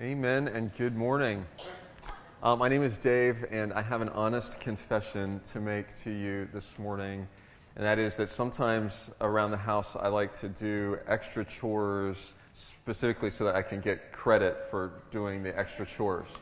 Amen and good morning. Uh, my name is Dave, and I have an honest confession to make to you this morning, and that is that sometimes around the house I like to do extra chores specifically so that I can get credit for doing the extra chores.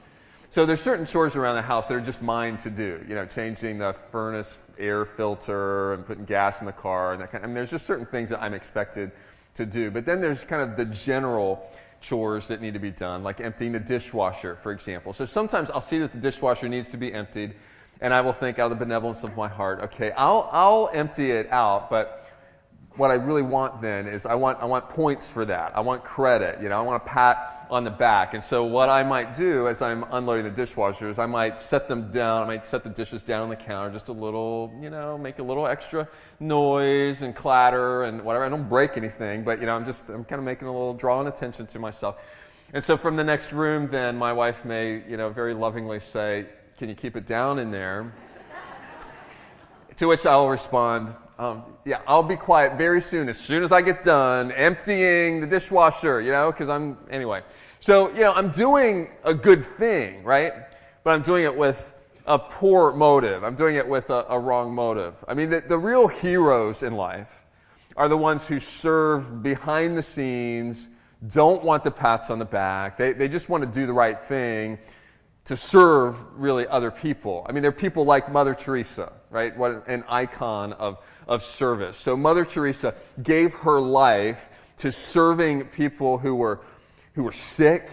So there's certain chores around the house that are just mine to do. You know, changing the furnace air filter and putting gas in the car and that kind. Of, there's just certain things that I'm expected to do. But then there's kind of the general chores that need to be done, like emptying the dishwasher, for example. So sometimes I'll see that the dishwasher needs to be emptied, and I will think out of the benevolence of my heart, okay, I'll, I'll empty it out, but what I really want then is I want, I want points for that. I want credit. You know, I want a pat on the back. And so what I might do as I'm unloading the dishwasher is I might set them down. I might set the dishes down on the counter just a little, you know, make a little extra noise and clatter and whatever. I don't break anything, but, you know, I'm just, I'm kind of making a little, drawing attention to myself. And so from the next room, then my wife may, you know, very lovingly say, can you keep it down in there? to which I'll respond, um, yeah, I'll be quiet very soon. As soon as I get done emptying the dishwasher, you know, because I'm, anyway. So, you know, I'm doing a good thing, right? But I'm doing it with a poor motive. I'm doing it with a, a wrong motive. I mean, the, the real heroes in life are the ones who serve behind the scenes, don't want the pats on the back. They, they just want to do the right thing to serve really other people. I mean, there are people like Mother Teresa, right? What an icon of, of service. So Mother Teresa gave her life to serving people who were, who were sick,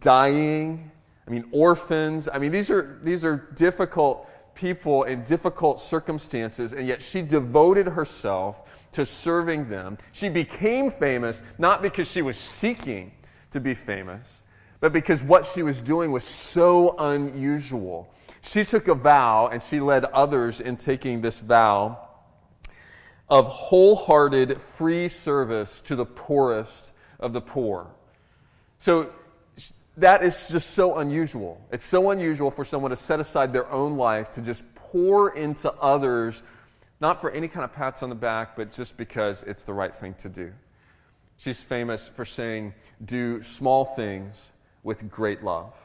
dying, I mean, orphans. I mean, these are, these are difficult people in difficult circumstances, and yet she devoted herself to serving them. She became famous not because she was seeking to be famous, but because what she was doing was so unusual. She took a vow and she led others in taking this vow of wholehearted free service to the poorest of the poor. So that is just so unusual. It's so unusual for someone to set aside their own life to just pour into others, not for any kind of pats on the back, but just because it's the right thing to do. She's famous for saying, Do small things with great love.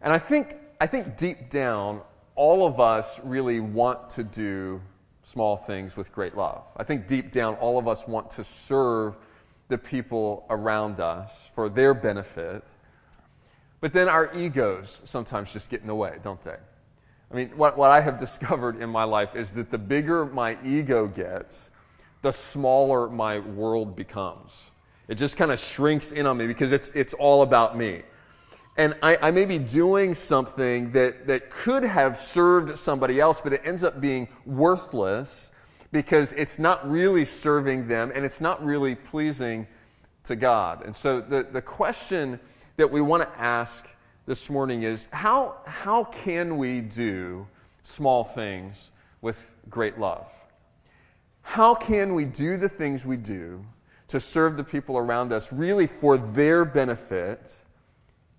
And I think, I think deep down, all of us really want to do small things with great love. I think deep down, all of us want to serve the people around us for their benefit. But then our egos sometimes just get in the way, don't they? I mean, what, what I have discovered in my life is that the bigger my ego gets, the smaller my world becomes. It just kind of shrinks in on me because it's, it's all about me. And I, I, may be doing something that, that could have served somebody else, but it ends up being worthless because it's not really serving them and it's not really pleasing to God. And so the, the question that we want to ask this morning is how, how can we do small things with great love? How can we do the things we do to serve the people around us really for their benefit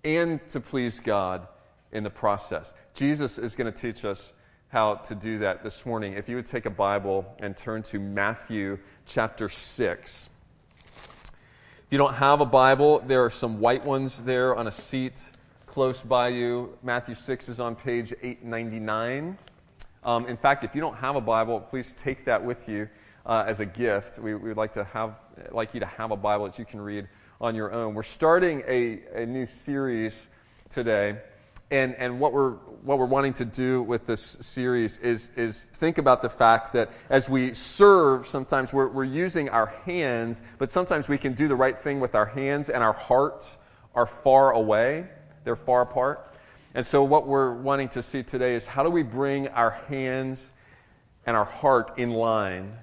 and to please God in the process. Jesus is going to teach us how to do that this morning. If you would take a Bible and turn to Matthew chapter 6. If you don't have a Bible, there are some white ones there on a seat close by you. Matthew 6 is on page 899. Um, in fact, if you don't have a Bible, please take that with you uh, as a gift. We, would like to have, like you to have a Bible that you can read on your own. We're starting a, a new series today. And, and what, we're, what we're wanting to do with this series is, is think about the fact that as we serve, sometimes we're, we're using our hands, but sometimes we can do the right thing with our hands and our hearts are far away. They're far apart. And so, what we're wanting to see today is how do we bring our hands and our heart in line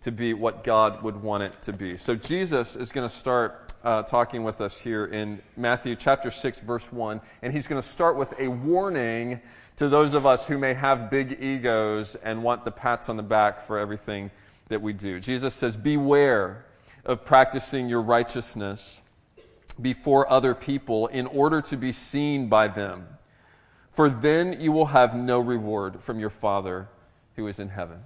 to be what God would want it to be. So Jesus is going to start uh, talking with us here in Matthew chapter 6, verse 1, and he's going to start with a warning to those of us who may have big egos and want the pats on the back for everything that we do. Jesus says, Beware of practicing your righteousness before other people in order to be seen by them, for then you will have no reward from your Father who is in heaven.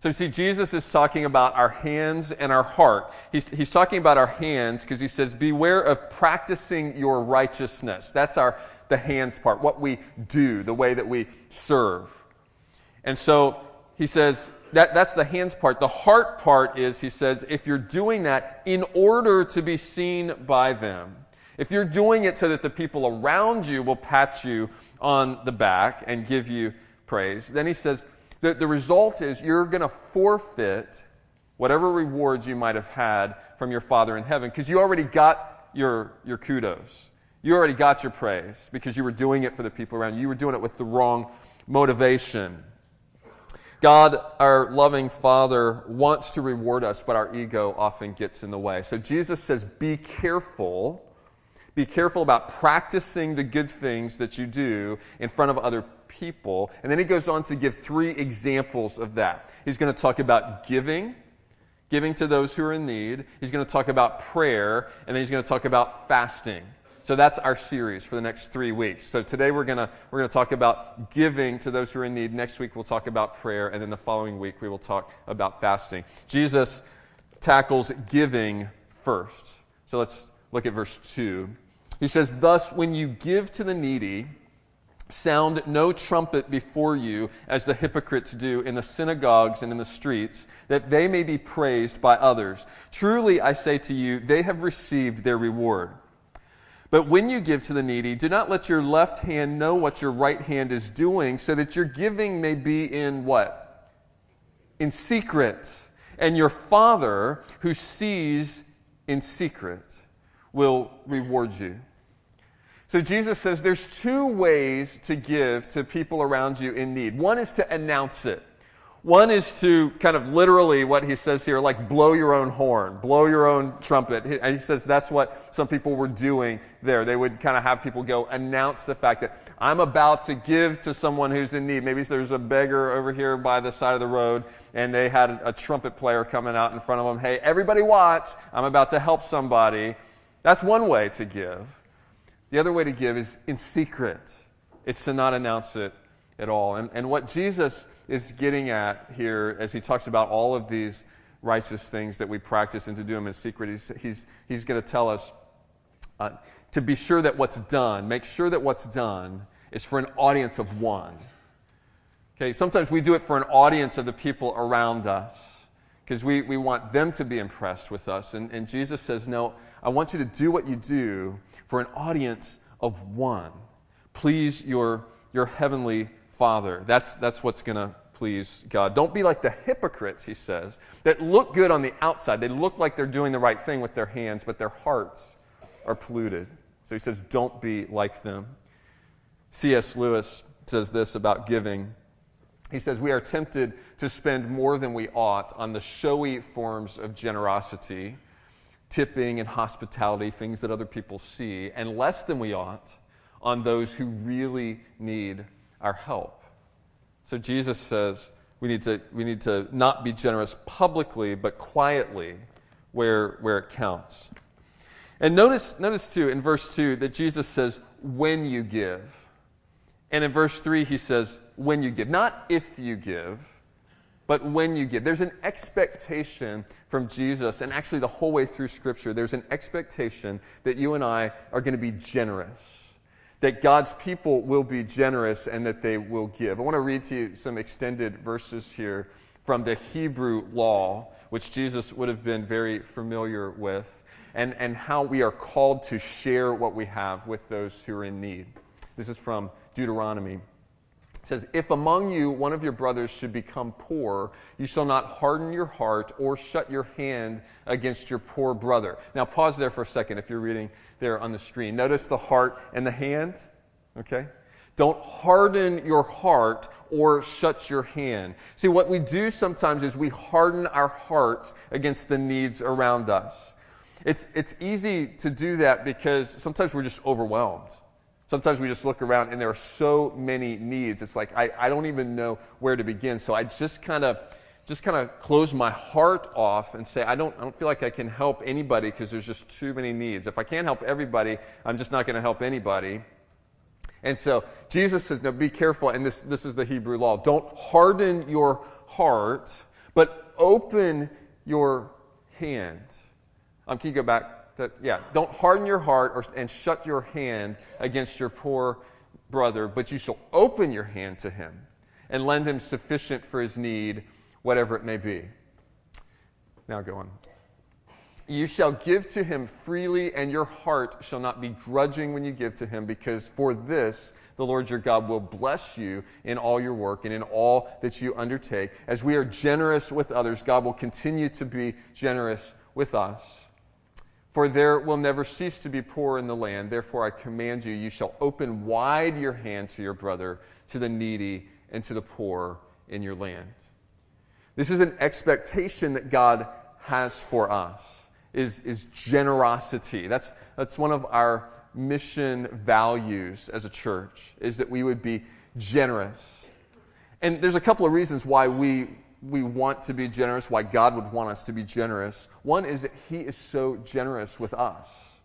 So, you see, Jesus is talking about our hands and our heart. He's, he's talking about our hands because he says, Beware of practicing your righteousness. That's our, the hands part, what we do, the way that we serve. And so he says, that, that's the hands part. The heart part is, he says, if you're doing that in order to be seen by them, if you're doing it so that the people around you will pat you on the back and give you praise, then he says, the, the result is you're going to forfeit whatever rewards you might have had from your Father in heaven because you already got your, your kudos. You already got your praise because you were doing it for the people around you. You were doing it with the wrong motivation. God, our loving Father, wants to reward us, but our ego often gets in the way. So Jesus says, Be careful. Be careful about practicing the good things that you do in front of other people. And then he goes on to give three examples of that. He's going to talk about giving, giving to those who are in need. He's going to talk about prayer, and then he's going to talk about fasting. So that's our series for the next three weeks. So today we're going we're gonna talk about giving to those who are in need. Next week we'll talk about prayer. And then the following week we will talk about fasting. Jesus tackles giving first. So let's look at verse 2. He says, Thus, when you give to the needy, sound no trumpet before you, as the hypocrites do in the synagogues and in the streets, that they may be praised by others. Truly, I say to you, they have received their reward. But when you give to the needy, do not let your left hand know what your right hand is doing, so that your giving may be in what? In secret. And your Father, who sees in secret, will reward you. So Jesus says there's two ways to give to people around you in need. One is to announce it. One is to kind of literally what he says here, like blow your own horn, blow your own trumpet. And he says that's what some people were doing there. They would kind of have people go announce the fact that I'm about to give to someone who's in need. Maybe there's a beggar over here by the side of the road and they had a trumpet player coming out in front of them. Hey, everybody watch. I'm about to help somebody. That's one way to give. The other way to give is in secret. It's to not announce it at all. And, and what Jesus is getting at here as he talks about all of these righteous things that we practice and to do them in secret. He's, he's, he's going to tell us uh, to be sure that what's done, make sure that what's done is for an audience of one. Okay, sometimes we do it for an audience of the people around us because we, we want them to be impressed with us. And, and Jesus says, No, I want you to do what you do for an audience of one. Please your, your heavenly Father. That's, that's what's going to please God. Don't be like the hypocrites, he says, that look good on the outside. They look like they're doing the right thing with their hands, but their hearts are polluted. So he says, don't be like them. C.S. Lewis says this about giving. He says, We are tempted to spend more than we ought on the showy forms of generosity, tipping and hospitality, things that other people see, and less than we ought on those who really need our help. So Jesus says we need to, we need to not be generous publicly, but quietly where, where it counts. And notice, notice too in verse 2 that Jesus says, when you give. And in verse 3, he says, when you give. Not if you give, but when you give. There's an expectation from Jesus, and actually the whole way through Scripture, there's an expectation that you and I are going to be generous that God's people will be generous and that they will give. I want to read to you some extended verses here from the Hebrew law, which Jesus would have been very familiar with, and, and how we are called to share what we have with those who are in need. This is from Deuteronomy says, If among you one of your brothers should become poor, you shall not harden your heart or shut your hand against your poor brother. Now, pause there for a second if you're reading there on the screen. Notice the heart and the hand, okay? Don't harden your heart or shut your hand. See, what we do sometimes is we harden our hearts against the needs around us. It's, it's easy to do that because sometimes we're just overwhelmed. Sometimes we just look around and there are so many needs. It's like I, I don't even know where to begin. So I just kind of just kind of close my heart off and say, I don't, I don't feel like I can help anybody because there's just too many needs. If I can't help everybody, I'm just not going to help anybody. And so Jesus says, no, be careful. And this, this is the Hebrew law. Don't harden your heart but open your hand. Um, can you go back? To, yeah, don't harden your heart or, and shut your hand against your poor brother, but you shall open your hand to him and lend him sufficient for his need, whatever it may be. Now go on. You shall give to him freely, and your heart shall not be grudging when you give to him, because for this the Lord your God will bless you in all your work and in all that you undertake. As we are generous with others, God will continue to be generous with us. For there will never cease to be poor in the land. Therefore, I command you, you shall open wide your hand to your brother, to the needy, and to the poor in your land. This is an expectation that God has for us, is, is generosity. That's, that's one of our mission values as a church, is that we would be generous. And there's a couple of reasons why we, we want to be generous, why God would want us to be generous. One is that He is so generous with us.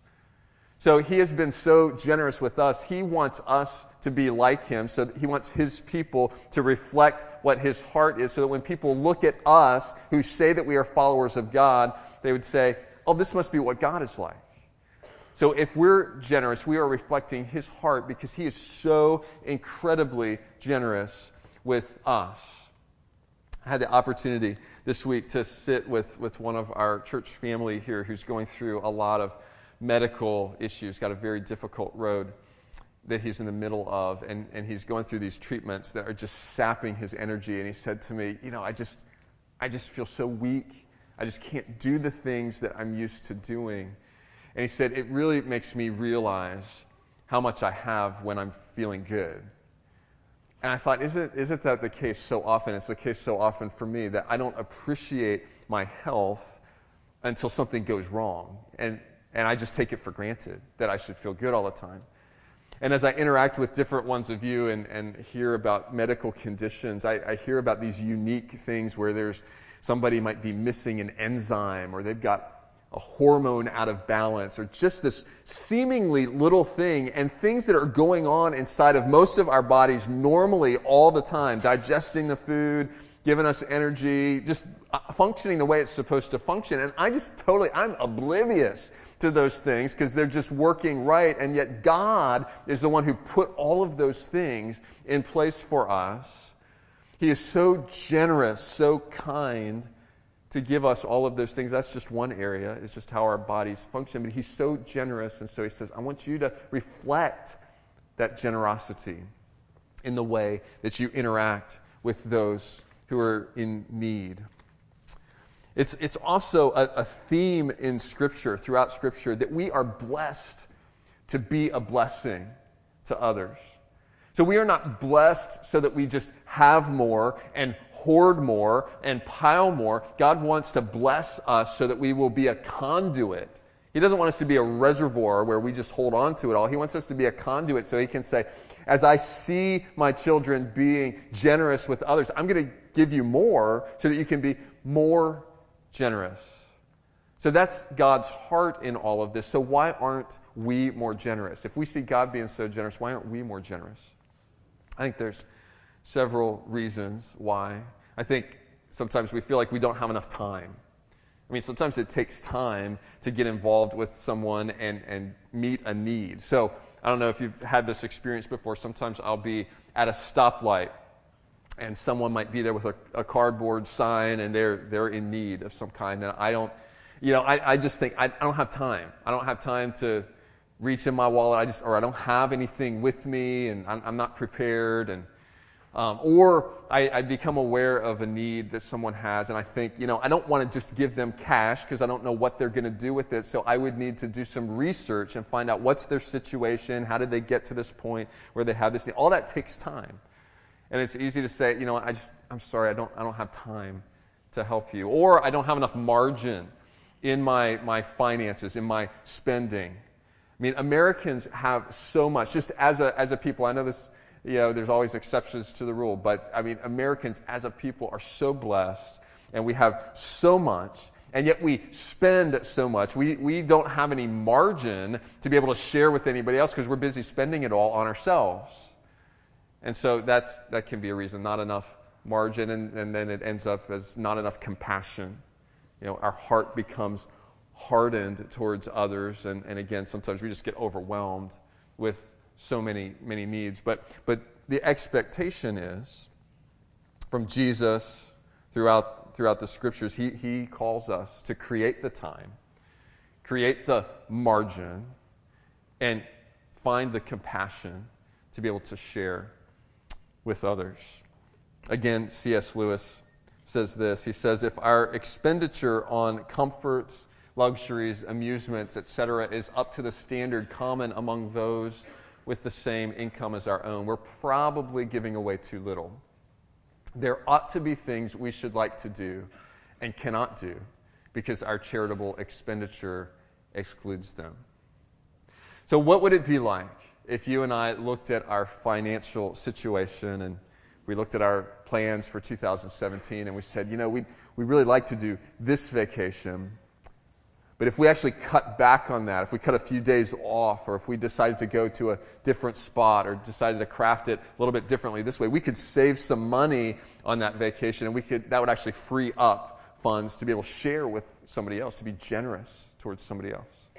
So he has been so generous with us. He wants us to be like him. So he wants his people to reflect what his heart is so that when people look at us who say that we are followers of God, they would say, oh, this must be what God is like. So if we're generous, we are reflecting his heart because he is so incredibly generous with us. Had the opportunity this week to sit with, with one of our church family here who's going through a lot of medical issues, got a very difficult road that he's in the middle of, and, and he's going through these treatments that are just sapping his energy. And he said to me, You know, I just, I just feel so weak. I just can't do the things that I'm used to doing. And he said, It really makes me realize how much I have when I'm feeling good. And I thought, isn't, isn't that the case so often? It's the case so often for me that I don't appreciate my health until something goes wrong. And, and I just take it for granted that I should feel good all the time. And as I interact with different ones of you and, and hear about medical conditions, I, I hear about these unique things where there's somebody might be missing an enzyme or they've got a hormone out of balance or just this seemingly little thing and things that are going on inside of most of our bodies normally all the time, digesting the food, giving us energy, just uh, functioning the way it's supposed to function. And I just totally, I'm oblivious to those things because they're just working right. And yet God is the one who put all of those things in place for us. He is so generous, so kind to give us all of those things. That's just one area. It's just how our bodies function. But He's so generous. And so He says, I want you to reflect that generosity in the way that you interact with those who are in need. It's, it's also a, a theme in Scripture, throughout Scripture, that we are blessed to be a blessing to others. So we are not blessed so that we just have more and hoard more and pile more. God wants to bless us so that we will be a conduit. He doesn't want us to be a reservoir where we just hold on to it all. He wants us to be a conduit so he can say, as I see my children being generous with others, I'm going to give you more so that you can be more generous. So that's God's heart in all of this. So why aren't we more generous? If we see God being so generous, why aren't we more generous? I think there's several reasons why. I think sometimes we feel like we don't have enough time. I mean, sometimes it takes time to get involved with someone and, and meet a need. So I don't know if you've had this experience before. Sometimes I'll be at a stoplight and someone might be there with a, a, cardboard sign and they're, they're in need of some kind. And I don't, you know, I, I just think I, I don't have time. I don't have time to reach in my wallet. I just, or I don't have anything with me and I'm, I'm not prepared. And, um, or I, I, become aware of a need that someone has and I think, you know, I don't want to just give them cash because I don't know what they're going to do with it. So I would need to do some research and find out what's their situation. How did they get to this point where they have this need? All that takes time. And it's easy to say, you know, I just, I'm sorry, I don't, I don't have time to help you. Or I don't have enough margin in my, my finances, in my spending. I mean, Americans have so much, just as a, as a people, I know this, you know, there's always exceptions to the rule, but I mean, Americans as a people are so blessed and we have so much and yet we spend so much. We, we don't have any margin to be able to share with anybody else because we're busy spending it all on ourselves. And so that's, that can be a reason, not enough margin, and, and then it ends up as not enough compassion. You know, our heart becomes hardened towards others, and, and again, sometimes we just get overwhelmed with so many, many needs. But, but the expectation is from Jesus throughout, throughout the scriptures, he, he calls us to create the time, create the margin, and find the compassion to be able to share with others. Again, C.S. Lewis says this. He says, If our expenditure on comforts, luxuries, amusements, etc., is up to the standard common among those with the same income as our own, we're probably giving away too little. There ought to be things we should like to do and cannot do because our charitable expenditure excludes them. So, what would it be like if you and I looked at our financial situation and we looked at our plans for 2017 and we said, you know, we we really like to do this vacation, but if we actually cut back on that, if we cut a few days off, or if we decided to go to a different spot or decided to craft it a little bit differently this way, we could save some money on that vacation and we could, that would actually free up funds to be able to share with somebody else, to be generous towards somebody else.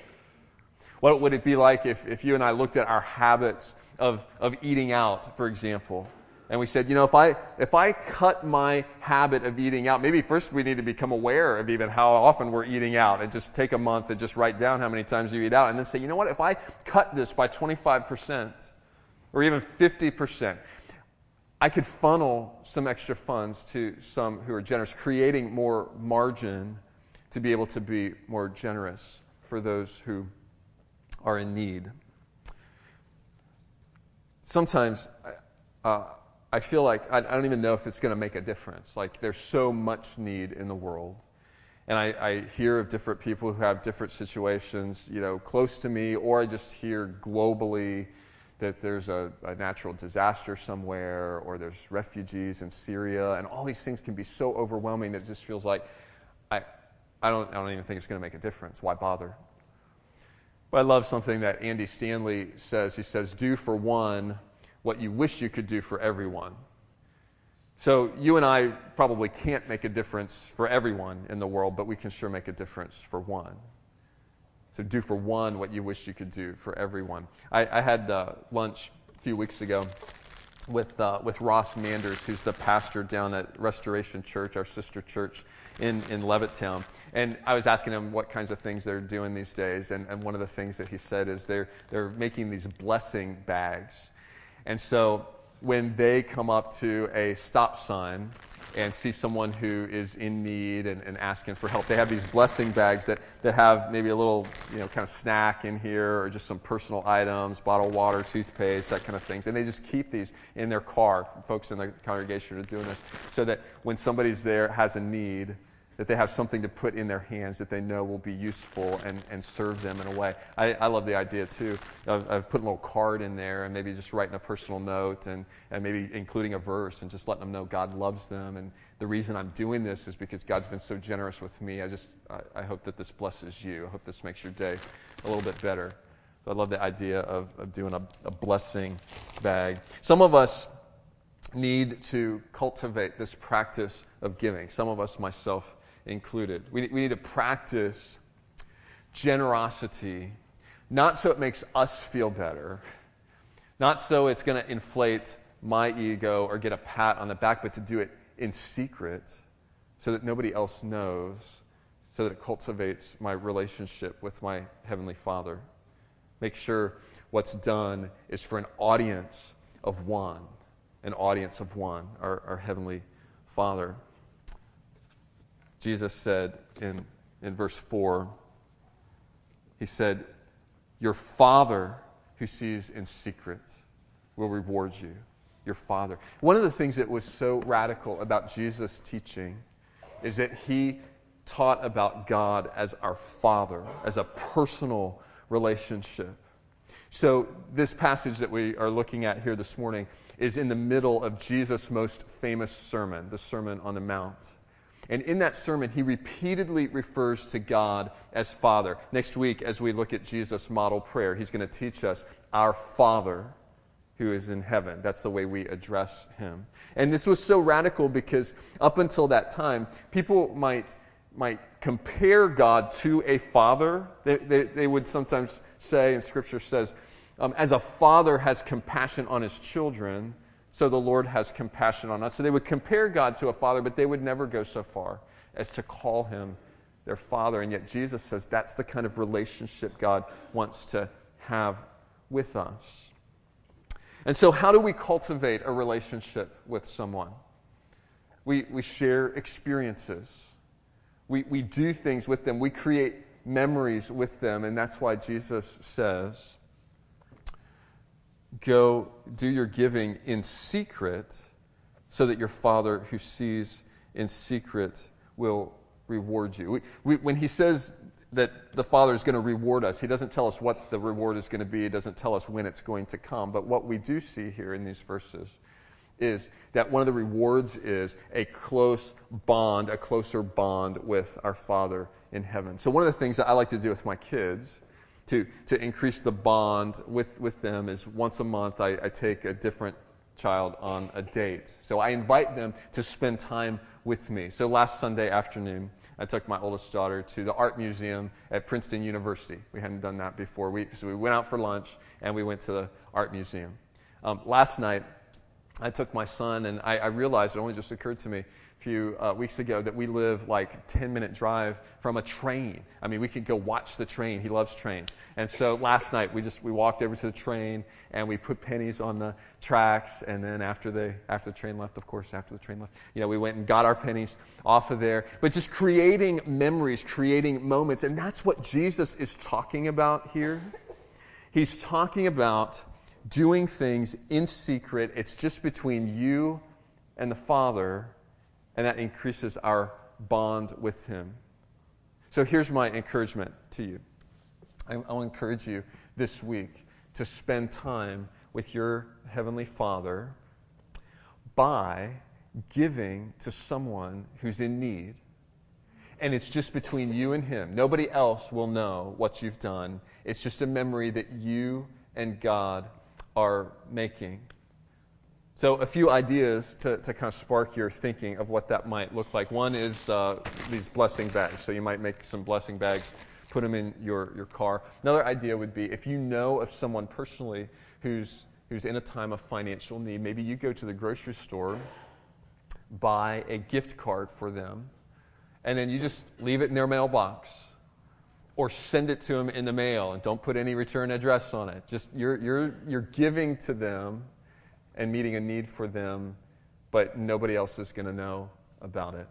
What would it be like if, if you and I looked at our habits of, of eating out, for example? And we said, you know, if I, if I cut my habit of eating out, maybe first we need to become aware of even how often we're eating out and just take a month and just write down how many times you eat out and then say, you know what, if I cut this by 25% or even 50%, I could funnel some extra funds to some who are generous, creating more margin to be able to be more generous for those who are in need. Sometimes, uh, I feel like I, I don't even know if it's going to make a difference. Like, there's so much need in the world. And I, I, hear of different people who have different situations, you know, close to me, or I just hear globally that there's a, a, natural disaster somewhere, or there's refugees in Syria, and all these things can be so overwhelming that it just feels like I, I, don't, I don't even think it's going to make a difference. Why bother? But I love something that Andy Stanley says. He says, Do for one what you wish you could do for everyone. So you and I probably can't make a difference for everyone in the world, but we can sure make a difference for one. So do for one what you wish you could do for everyone. I, I had uh, lunch a few weeks ago with, uh, with Ross Manders, who's the pastor down at Restoration Church, our sister church in, in Levittown. And I was asking him what kinds of things they're doing these days. And, and one of the things that he said is they're, they're making these blessing bags. And so when they come up to a stop sign and see someone who is in need and, and, asking for help. They have these blessing bags that, that have maybe a little, you know, kind of snack in here or just some personal items, bottled water, toothpaste, that kind of things. And they just keep these in their car. Folks in the congregation are doing this so that when somebody's there has a need, that they have something to put in their hands that they know will be useful and, and serve them in a way. I, I love the idea too of, of, putting a little card in there and maybe just writing a personal note and, and maybe including a verse and just letting them know God loves them. And the reason I'm doing this is because God's been so generous with me. I just, I, I hope that this blesses you. I hope this makes your day a little bit better. So I love the idea of, of doing a, a blessing bag. Some of us need to cultivate this practice of giving. Some of us, myself, included. We, we need to practice generosity, not so it makes us feel better, not so it's going to inflate my ego or get a pat on the back, but to do it in secret so that nobody else knows, so that it cultivates my relationship with my Heavenly Father. Make sure what's done is for an audience of one, an audience of one, our, our Heavenly Father. Jesus said in, in verse 4, He said, Your Father who sees in secret will reward you. Your Father. One of the things that was so radical about Jesus' teaching is that He taught about God as our Father, as a personal relationship. So, this passage that we are looking at here this morning is in the middle of Jesus' most famous sermon, the Sermon on the Mount. And in that sermon, he repeatedly refers to God as Father. Next week, as we look at Jesus' model prayer, he's going to teach us our Father who is in heaven. That's the way we address him. And this was so radical because up until that time, people might, might compare God to a father. They, they, they would sometimes say, and scripture says, um, as a father has compassion on his children, so the Lord has compassion on us. So they would compare God to a father, but they would never go so far as to call him their father. And yet Jesus says that's the kind of relationship God wants to have with us. And so, how do we cultivate a relationship with someone? We, we share experiences. We, we do things with them. We create memories with them. And that's why Jesus says, Go do your giving in secret, so that your Father who sees in secret will reward you. We, we, when he says that the Father is going to reward us. He doesn't tell us what the reward is going to be, He doesn't tell us when it's going to come. But what we do see here in these verses is that one of the rewards is a close bond, a closer bond with our Father in heaven. So, one of the things that I like to do with my kids to, to increase the bond with, with them is once a month I, I take a different child on a date. So, I invite them to spend time with me. So, last Sunday afternoon, I took my oldest daughter to the art museum at Princeton University. We hadn't done that before. We, so we went out for lunch and we went to the art museum. Um, last night, I took my son and I, I realized it only just occurred to me a few uh, weeks ago that we live like 10 minute drive from a train. I mean, we could go watch the train. He loves trains. And so last night we just, we walked over to the train and we put pennies on the tracks. And then after the, after the train left, of course, after the train left, you know, we went and got our pennies off of there. But just creating memories, creating moments. And that's what Jesus is talking about here. He's talking about doing things in secret. It's just between you and the Father and that increases our bond with Him. So here's my encouragement to you. I, will encourage you this week to spend time with your Heavenly Father by giving to someone who's in need. And it's just between you and Him. Nobody else will know what you've done. It's just a memory that you and God are making. So, a few ideas to, to kind of spark your thinking of what that might look like. One is uh, these blessing bags. So, you might make some blessing bags, put them in your, your car. Another idea would be if you know of someone personally who's, who's in a time of financial need, maybe you go to the grocery store, buy a gift card for them, and then you just leave it in their mailbox or send it to them in the mail and don't put any return address on it. Just you're, you're, you're giving to them and meeting a need for them, but nobody else is going to know about it.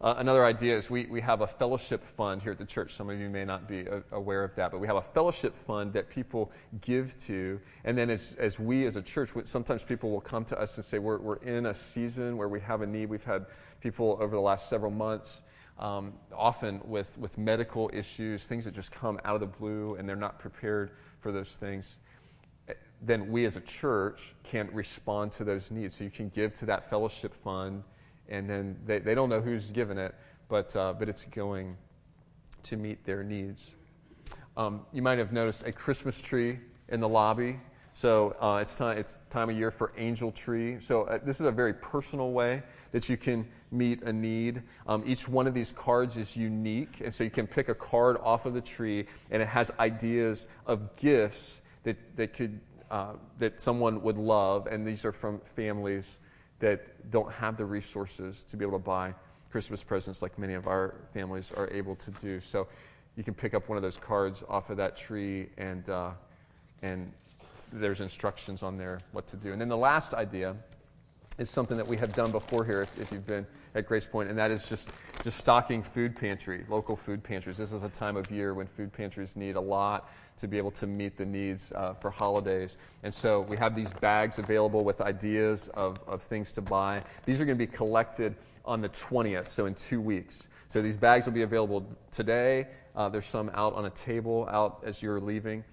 Uh, another idea is we, we have a fellowship fund here at the church. Some of you may not be a, aware of that, but we have a fellowship fund that people give to. And then as, as we as a church, sometimes people will come to us and say, we're, we're in a season where we have a need. We've had people over the last several months, um, often with, with medical issues, things that just come out of the blue and they're not prepared for those things then we as a church can't respond to those needs. So you can give to that fellowship fund, and then they, they don't know who's given it, but, uh, but it's going to meet their needs. Um, you might have noticed a Christmas tree in the lobby. So uh, it's, time, it's time of year for Angel Tree. So uh, this is a very personal way that you can meet a need. Um, each one of these cards is unique, and so you can pick a card off of the tree, and it has ideas of gifts that, that could uh, that someone would love, and these are from families that don't have the resources to be able to buy Christmas presents like many of our families are able to do. So you can pick up one of those cards off of that tree, and, uh, and there's instructions on there what to do. And then the last idea is something that we have done before here if, if you've been at Grace Point, and that is just, just stocking food pantry, local food pantries. This is a time of year when food pantries need a lot to be able to meet the needs uh, for holidays. And so we have these bags available with ideas of, of things to buy. These are going to be collected on the 20th, so in two weeks. So these bags will be available today. Uh, there's some out on a table out as you're leaving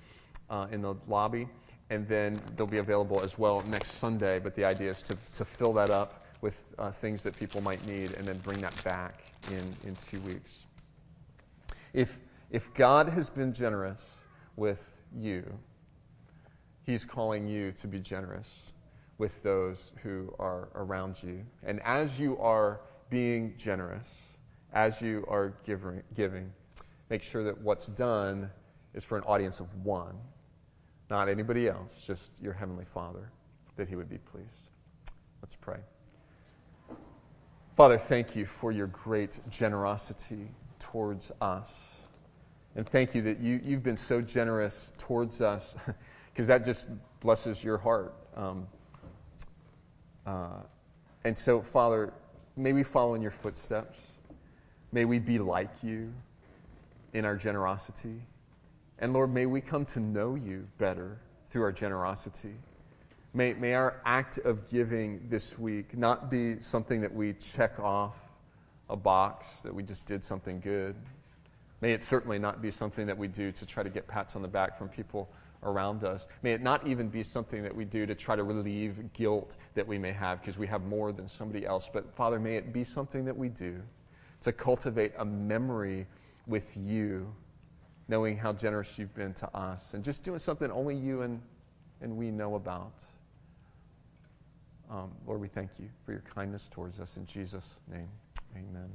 uh, in the lobby. And then they'll be available as well next Sunday. But the idea is to, to fill that up with uh, things that people might need and then bring that back in, in two weeks. If, if God has been generous with you, He's calling you to be generous with those who are around you. And as you are being generous, as you are giving, giving make sure that what's done is for an audience of one, not anybody else, just your Heavenly Father, that He would be pleased. Let's pray. Father, thank you for your great generosity towards us. And thank you that you, you've been so generous towards us, because that just blesses your heart. Um, uh, and so, Father, may we follow in your footsteps. May we be like you in our generosity. And Lord, may we come to know you better through our generosity. May, may our act of giving this week not be something that we check off a box, that we just did something good. May it certainly not be something that we do to try to get pats on the back from people around us. May it not even be something that we do to try to relieve guilt that we may have because we have more than somebody else. But Father, may it be something that we do to cultivate a memory with you, knowing how generous you've been to us, and just doing something only you and, and we know about. Um, Lord, we thank you for your kindness towards us. In Jesus' name, amen.